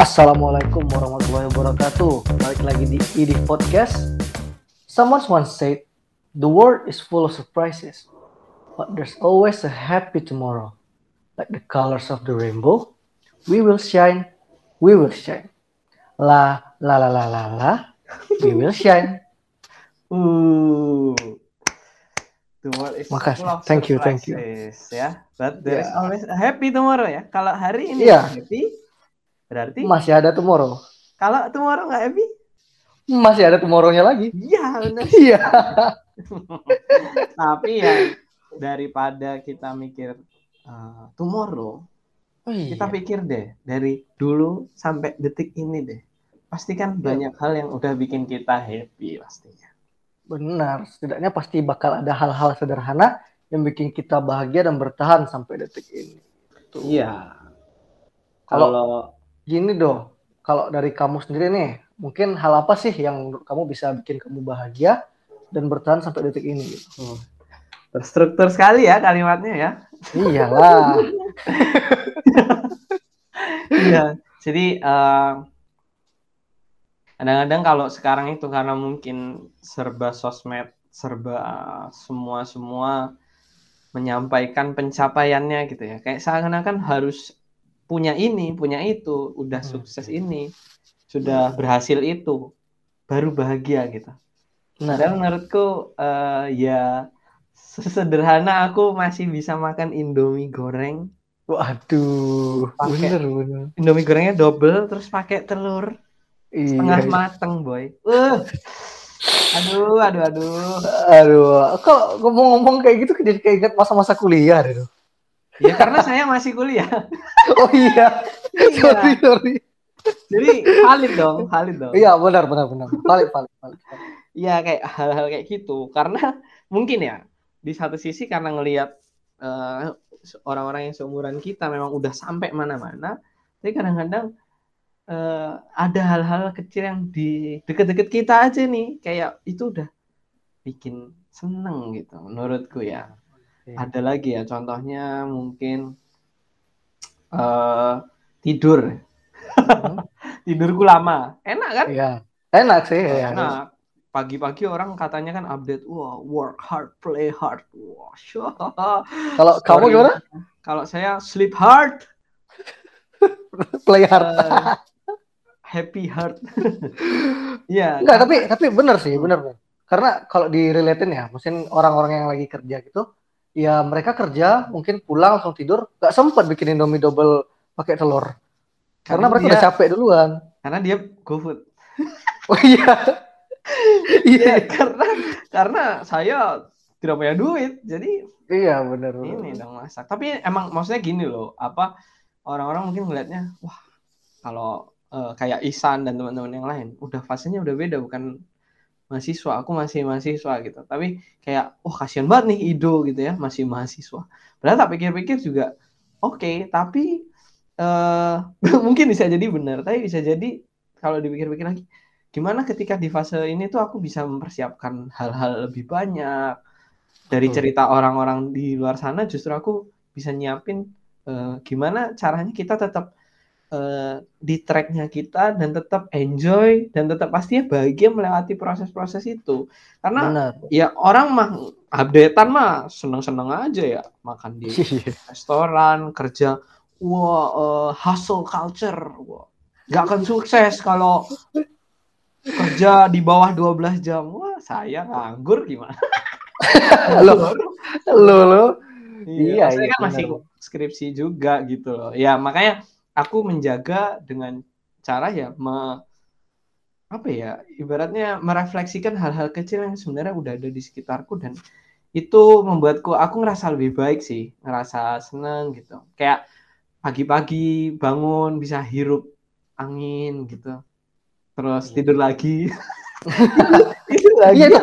Assalamualaikum warahmatullahi wabarakatuh. Balik lagi di IDI Podcast. Someone once said, "The world is full of surprises, but there's always a happy tomorrow. Like the colors of the rainbow, we will shine, we will shine. La la la la la la, we will shine." Uh. The world is Makasih. full of Thank you, thank you. Ya, but there is Ya. always a happy tomorrow ya. Kalau hari ini nggak happy, berarti Masih ada tomorrow. kalau tomorrow nggak happy, Masih ada tomorrow-nya lagi. iya benar. Iya. Tapi ya daripada kita mikir uh, tomorrow, Oh, iya. kita pikir deh dari dulu sampai detik ini deh. Pasti kan Iya. banyak hal yang udah bikin kita happy pastinya. Benar, setidaknya pasti bakal ada hal-hal sederhana yang bikin kita bahagia dan bertahan sampai detik ini. Tuh. Iya. Kalau Gini doh, kalau dari kamu sendiri nih, mungkin hal apa sih yang kamu bisa bikin kamu bahagia dan bertahan sampai detik ini? Gitu? Hmm. terstruktur sekali ya kalimatnya ya. Iyalah, Iya. Jadi eh, kadang-kadang kalau sekarang itu karena mungkin serba sosmed, serba semua semua menyampaikan pencapaiannya gitu ya. Kayak seakan-akan harus punya ini, punya itu, udah Hmm. sukses ini, sudah berhasil itu, baru bahagia gitu. nah, Padahal menurutku eh, ya sesederhana aku masih bisa makan Indomie goreng waduh, bener bener. Indomie gorengnya double terus pakai telur setengah Iya. mateng boy. Uh. Aduh, aduh, aduh. Aduh, kok ngomong-ngomong kayak gitu jadi kayak ingat masa-masa kuliah deh. Ya karena saya masih kuliah. Oh iya, sorry sorry. Jadi valid dong, valid dong. Iya benar benar benar. Valid valid valid. Iya kayak hal-hal kayak gitu. Karena mungkin ya di satu sisi karena ngelihat eh, orang-orang yang seumuran kita memang udah sampai mana-mana, tapi kadang-kadang eh, ada hal-hal kecil yang di deket-deket kita aja nih, kayak itu udah bikin seneng gitu menurutku ya. Ada lagi ya contohnya mungkin eh tidur. Hmm, Tidurku lama. Enak kan? Iya, enak sih. Ya. Enak. Pagi-pagi orang katanya kan update, wah work hard, play hard. Wah, syah. Kalau kamu gimana? Kalau saya sleep hard, Play hard. eh, happy hard. Iya. Enggak, tapi tapi bener sih, bener. Karena kalau di relatein ya, mungkin orang-orang yang lagi kerja gitu, ya mereka kerja mungkin pulang langsung tidur, nggak sempat bikin Indomie double pakai telur. Karena, mereka dia, udah capek duluan. karena dia GoFood. Oh iya. iya. Iya, karena karena saya tidak punya duit, jadi Iya, bener. ini dong masak. Tapi emang maksudnya gini loh, apa orang-orang mungkin ngelihatnya, wah kalau eh, kayak Isan dan teman-teman yang lain, udah fasenya udah beda, bukan mahasiswa. Aku masih mahasiswa gitu. Tapi kayak, wah kasihan banget nih Ido gitu ya, masih mahasiswa. Padahal tak pikir-pikir juga, oke, tapi eh mungkin bisa jadi benar, tapi bisa jadi kalau dipikir-pikir lagi, gimana ketika di fase ini tuh aku bisa mempersiapkan hal-hal lebih banyak dari Betul. cerita orang-orang di luar sana justru aku bisa nyiapin eh, gimana caranya kita tetap eh, di tracknya kita dan tetap enjoy dan tetap pastinya bahagia melewati proses-proses itu karena Benar. ya orang mah updatean mah seneng-seneng aja ya makan di Iya. restoran kerja wah eh, hustle culture wah nggak akan sukses kalau kerja di bawah 12 jam wah saya nganggur gimana Lo lo lo. Iya, Iya, iya, kan masih skripsi juga gitu loh. Ya, makanya aku menjaga dengan cara ya me, apa ya, ibaratnya merefleksikan hal-hal kecil yang sebenarnya udah ada di sekitarku dan itu membuatku aku ngerasa lebih baik sih, ngerasa seneng gitu. Kayak pagi-pagi bangun bisa hirup angin gitu. Terus Iya. tidur lagi. itu lagi. Iya, iya.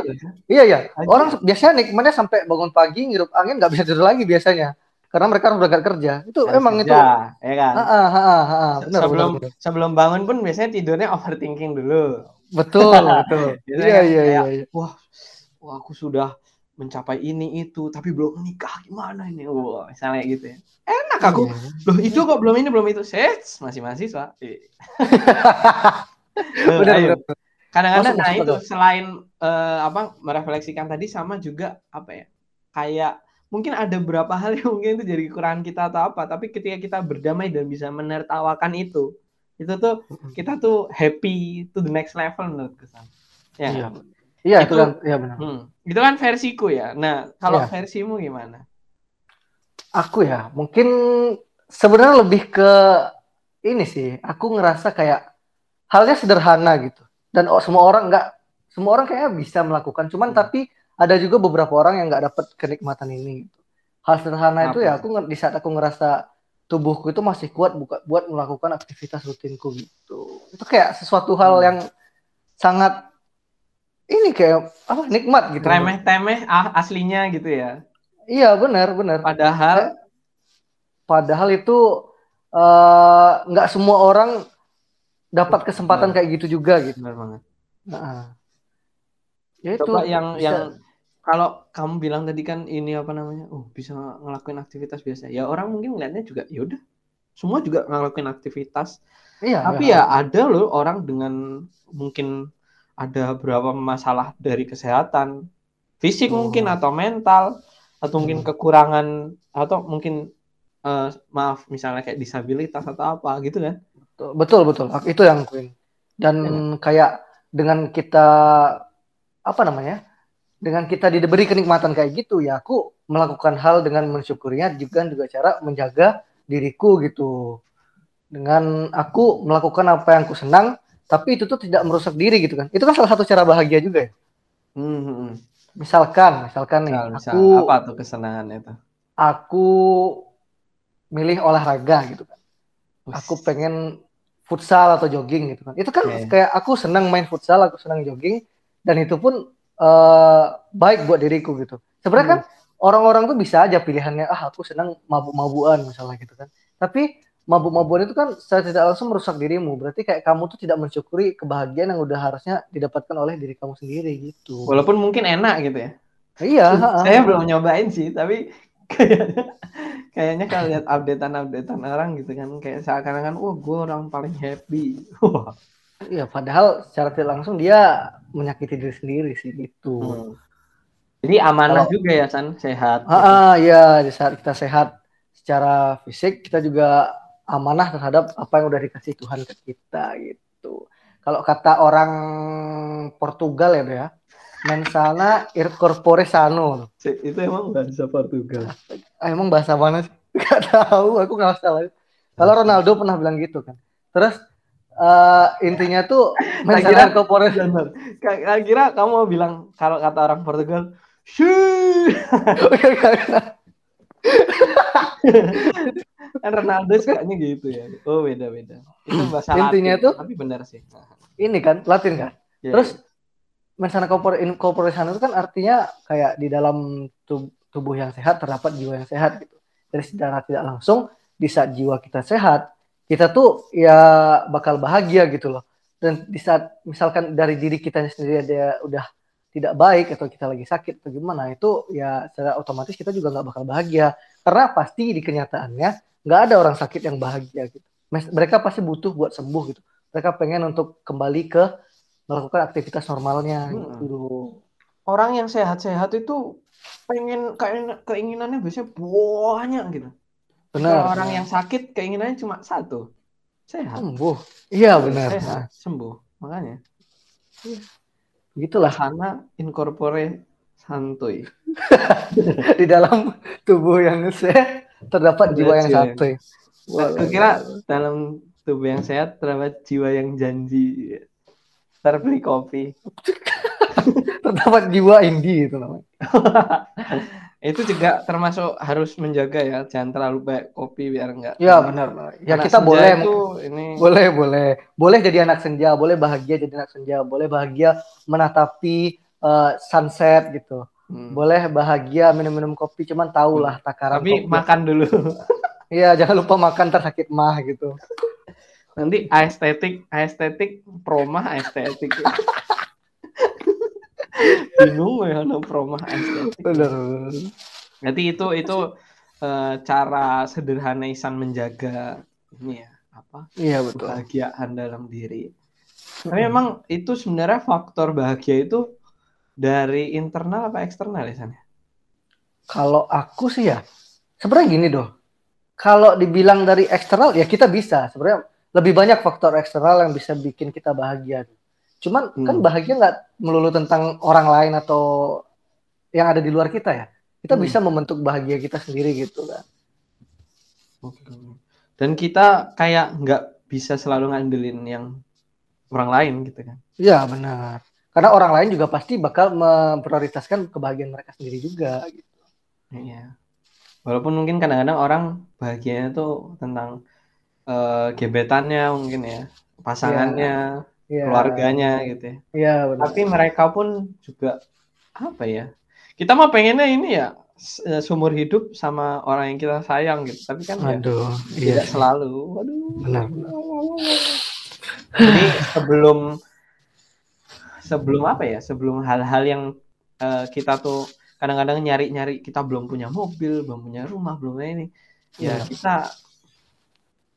Iya ya. Aja. Orang biasanya nikmatnya sampai bangun pagi ngirup angin nggak bisa tidur lagi biasanya. Karena mereka udah berangkat kerja. Itu Harus emang itu. kerja, ya kan? Ah, ah, ah, ah, ah. Benar, sebelum benar, benar. sebelum bangun pun biasanya tidurnya overthinking dulu. Betul, betul. Iya, kan iya, iya, kayak, iya. Wah, wah aku sudah mencapai ini itu tapi belum nikah gimana ini wah misalnya gitu ya enak aku Iya. loh itu kok belum ini belum itu sets masih mahasiswa. Eh, Benar, kadang-kadang nah itu selain eh, apa merefleksikan tadi sama juga apa ya kayak mungkin ada beberapa hal yang mungkin itu jadi kekurangan kita atau apa tapi ketika kita berdamai dan bisa menertawakan itu itu tuh kita tuh happy to the next level menurut kesan ya Iya. Iya itu Itu- kan, iya benar. Hmm. Itu kan versiku ya. Nah, kalau Iya. versimu gimana? Aku ya, mungkin sebenarnya lebih ke ini sih. Aku ngerasa kayak halnya sederhana gitu. Dan oh, semua orang nggak, semua orang kayaknya bisa melakukan. Cuman Hmm. tapi ada juga beberapa orang yang nggak dapat kenikmatan ini. Gitu. Hal sederhana itu ya, aku di saat aku ngerasa tubuhku itu masih kuat buka, buat melakukan aktivitas rutinku gitu. Itu kayak sesuatu hal Hmm. yang sangat ini kayak apa nikmat gitu. Remeh-temeh ah, aslinya gitu ya. Iya benar benar. Padahal Padahal itu eh, nggak semua orang dapat kesempatan Benar. kayak gitu juga gitu. benar banget. Nah, ya itu Coba yang bisa- yang kalau kamu bilang tadi kan ini apa namanya? Oh, bisa ngelakuin aktivitas biasa. Ya orang mungkin ngeliatnya juga ya udah. Semua juga ngelakuin aktivitas. iya, Tapi ya ada loh orang dengan mungkin ada beberapa masalah dari kesehatan fisik Hmm. mungkin atau mental atau mungkin Hmm. kekurangan atau mungkin eh, maaf misalnya kayak disabilitas atau apa gitu kan betul betul itu yang Queen. Dan Iya. kayak dengan kita apa namanya? Dengan kita diberi kenikmatan kayak gitu ya aku melakukan hal dengan mensyukurinya juga juga cara menjaga diriku gitu. Dengan aku melakukan apa yang aku senang tapi itu tuh tidak merusak diri gitu kan. Itu kan salah satu cara bahagia juga ya. Hmm, hmm, hmm. Misalkan, misalkan nih, Misal, aku apa tuh kesenangan itu aku milih olahraga gitu kan. Aku pengen futsal atau jogging gitu kan. Itu kan Oke. kayak aku senang main futsal, aku senang jogging dan itu pun eh, baik buat diriku gitu. Sebenarnya kan orang-orang tuh bisa aja pilihannya ah aku senang mabuk-mabukan misalnya gitu kan. Tapi mabuk-mabukan itu kan secara tidak langsung merusak dirimu. Berarti kayak kamu tuh tidak mensyukuri kebahagiaan yang udah harusnya didapatkan oleh diri kamu sendiri gitu. walaupun mungkin enak gitu ya Iya, saya belum nyobain sih tapi kayaknya kayaknya kalau lihat updatean-updatean orang gitu kan kayak seakan-akan wah gue orang paling happy Iya, padahal secara tidak langsung dia menyakiti diri sendiri sih gitu. Hmm. Jadi amanah Kalau- juga ya San, sehat. Ah, ah, ya di saat kita sehat secara fisik kita juga amanah terhadap apa yang udah dikasih Tuhan ke kita gitu. Kalau kata orang Portugal ya, ya, mensana ir corpore sano. Itu emang bahasa Portugal. Ah, emang bahasa mana sih? Gak tahu, aku nggak salah. Kalau Ronaldo pernah bilang gitu kan. Terus eh, intinya tuh mensana kira- ir corpore Benar. K- Kira kamu mau bilang kalau kata orang Portugal, "Shoo!" kan Ronaldo sukanya gitu ya. Oh beda-beda. Itu bahasa Intinya Latin, tuh- tapi benar sih. Ini kan Latin kan. ya. Terus mensana sano itu kan artinya kayak di dalam tub- tubuh yang sehat terdapat jiwa yang sehat gitu. Dari secara tidak langsung di saat jiwa kita sehat, kita tuh ya bakal bahagia gitu loh. Dan di saat misalkan dari diri kita sendiri ada udah tidak baik atau kita lagi sakit atau gimana itu ya secara otomatis kita juga nggak bakal bahagia karena pasti di kenyataannya nggak ada orang sakit yang bahagia gitu. Mereka pasti butuh buat sembuh gitu. Mereka pengen untuk kembali ke melakukan aktivitas normalnya Hmm. gitu. orang yang sehat-sehat itu pengen keinginannya biasanya banyak gitu. Benar. Kalau orang yang sakit keinginannya cuma satu, sehat. sembuh. Iya benar. Sehat, sembuh. Makanya gitulah sana incorpore santuy. di dalam tubuh yang sehat terdapat jiwa yang satu. Aku kira dalam tubuh yang sehat terdapat jiwa yang janji. Ntar beli kopi. terdapat jiwa indie itu namanya. Itu juga termasuk harus menjaga ya, jangan terlalu banyak kopi biar enggak. Ya benar. Ya Anak kita boleh itu ini boleh boleh boleh jadi anak senja, boleh bahagia jadi anak senja, boleh bahagia menatapi eh, sunset gitu. hmm. Boleh bahagia minum-minum kopi, cuman tahulah takaran tapi kopi. makan dulu. Iya, jangan lupa makan ntar sakit mah gitu. Nanti aestetik, aestetik, promah aestetik. bingung ya no promah estetik. Bener. Berarti itu itu eh, cara sederhana Isan menjaga ini ya apa Iya betul. kebahagiaan dalam diri. Tapi memang itu sebenarnya faktor bahagia itu dari internal apa eksternal ya San? Kalau aku sih ya, sebenarnya gini doh. Kalau dibilang dari eksternal ya kita bisa. Sebenarnya lebih banyak faktor eksternal yang bisa bikin kita bahagia. Cuman Hmm. kan bahagia nggak melulu tentang orang lain atau yang ada di luar kita ya. Kita Hmm. bisa membentuk bahagia kita sendiri gitu kan. Dan kita kayak nggak bisa selalu ngandelin yang orang lain gitu kan. Iya benar. Karena orang lain juga pasti bakal memprioritaskan kebahagiaan mereka sendiri juga. Gitu. Iya. Walaupun mungkin kadang-kadang orang bahagianya tuh tentang eh, gebetannya mungkin ya, pasangannya, Iya. Keluarganya gitu ya. Iya benar. Tapi mereka pun juga apa ya? Kita mah pengennya ini ya s- eh, seumur hidup sama orang yang kita sayang gitu. Tapi kan ya Aduh, iya. tidak selalu. Waduh. Benar. Jadi sebelum sebelum apa ya? Sebelum hal-hal yang eh, kita tuh kadang-kadang nyari-nyari kita belum punya mobil, belum punya rumah, belum punya ini. Ya Iya. kita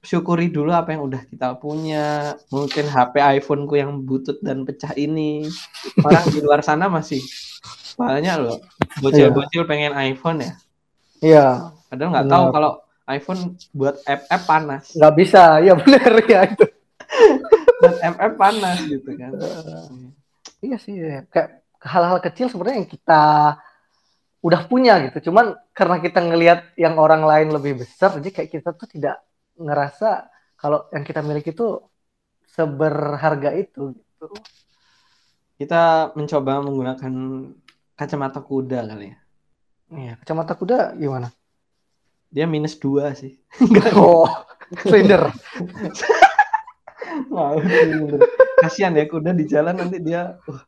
syukuri dulu apa yang udah kita punya. Mungkin HP iPhone-ku yang butut dan pecah ini. Orang di luar sana masih banyak loh. Bocil-bocil pengen iPhone ya. Iya. Padahal nggak tahu kalau iPhone buat app-app panas. Nggak bisa. Iya benar ya itu. Buat app-app panas gitu kan. Iya sih, kayak hal-hal kecil sebenarnya yang kita udah punya gitu. Cuman karena kita ngelihat yang orang lain lebih besar, jadi kayak kita tuh tidak ngerasa kalau yang kita miliki itu seberharga itu gitu. Kita mencoba menggunakan kacamata kuda kali ya. Iya, kacamata kuda gimana? Dia minus dua sih. Oh, Slender. Kasihan ya kuda di jalan nanti dia wah,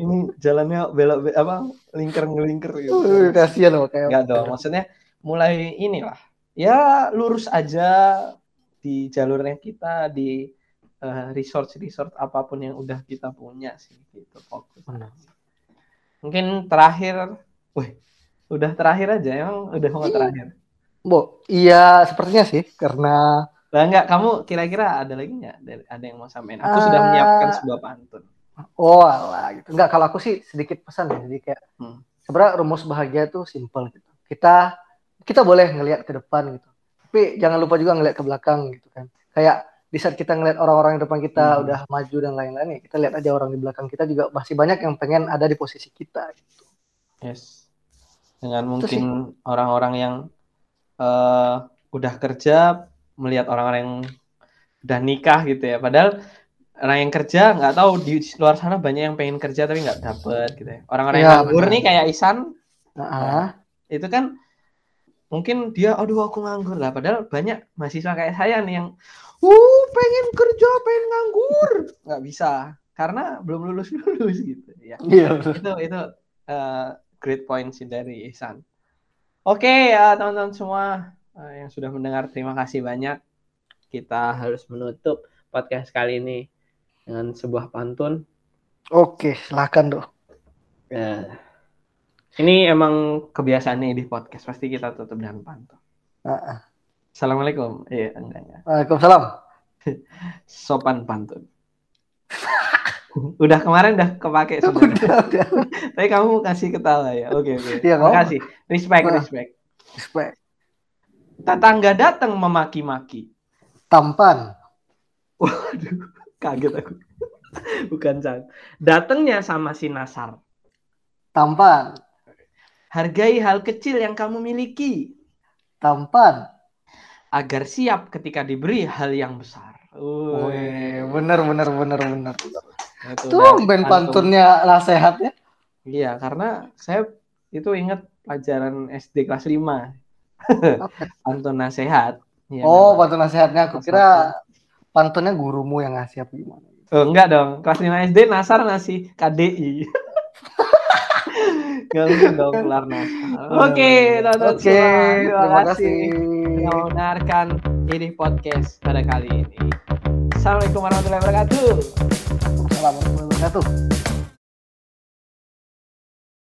ini jalannya belok be- apa lingkar ngelingkar gitu. Uh, kasihan loh kayak. Enggak dong, maksudnya mulai inilah. Ya lurus aja di jalurnya kita di resort resort apa pun yang udah kita punya sih gitu fokus. Benar. Mungkin terakhir, wih, udah terakhir aja emang udah mau terakhir. Bo, iya sepertinya sih karena Lah enggak, kamu kira-kira ada lagi nggak? Dari- Ada yang mau sampaikan? Aku sudah Ah. menyiapkan sebuah pantun. oh alah gitu. Enggak, kalau aku sih sedikit pesan ya. Jadi kayak Hmm. sebenarnya rumus bahagia itu simple gitu. Kita kita boleh ngelihat ke depan gitu. Tapi jangan lupa juga ngelihat ke belakang gitu kan. Kayak di saat kita ngelihat orang-orang yang depan kita Hmm. udah maju dan lain-lain ya, kita lihat aja orang di belakang kita juga masih banyak yang pengen ada di posisi kita gitu. Yes. Dengan mungkin orang-orang yang eh, udah kerja melihat orang-orang yang udah nikah gitu ya. Padahal orang yang kerja nggak tahu di luar sana banyak yang pengen kerja tapi nggak dapet gitu ya. Orang-orang yang Iya, nganggur nih kayak Isan Nah, itu kan mungkin dia aduh aku nganggur lah padahal banyak mahasiswa kayak saya nih yang uh pengen kerja pengen nganggur nggak bisa karena belum lulus lulus gitu ya iya. itu itu eh, great point sih dari Ihsan oke ya teman-teman semua eh, yang sudah mendengar terima kasih banyak kita harus menutup podcast kali ini dengan sebuah pantun Oke, silakan dong. Ya. Ini emang kebiasaannya di podcast pasti kita tutup dengan pantun Assalamualaikum. Iya, enggak enggak. Waalaikumsalam. Sopan pantun. udah kemarin udah kepake sebenarnya. Udah, udah. Tapi kamu kasih ketawa ya. Oke, oke. Iya, Terima kamu- kasih. Respect, Nah. respect. Respect. Tetangga datang memaki-maki. Tampan. Waduh, kaget aku. Bukan Chan. Datangnya sama si Nasar. Tampan. Hargai hal kecil yang kamu miliki Tampan. agar siap ketika diberi hal yang besar. Wih, bener bener bener bener. Itu Tuh ben pantun. pantunnya nasehatnya. Iya, karena saya itu ingat pelajaran SD kelas 5. Pantun nasihat. Iya, oh, pantun nasehatnya aku kira pantunnya gurumu yang ngasih apa gimana. Oh, enggak dong. Kelas 5 SD Nasar ngasih KDI. Gak mungkin dong kelar Nasar. Oke, teman-teman Oke, semua. Terima, kasih. Yang mendengarkan ini podcast pada kali ini. Assalamualaikum warahmatullahi wabarakatuh. Assalamualaikum warahmatullahi wabarakatuh.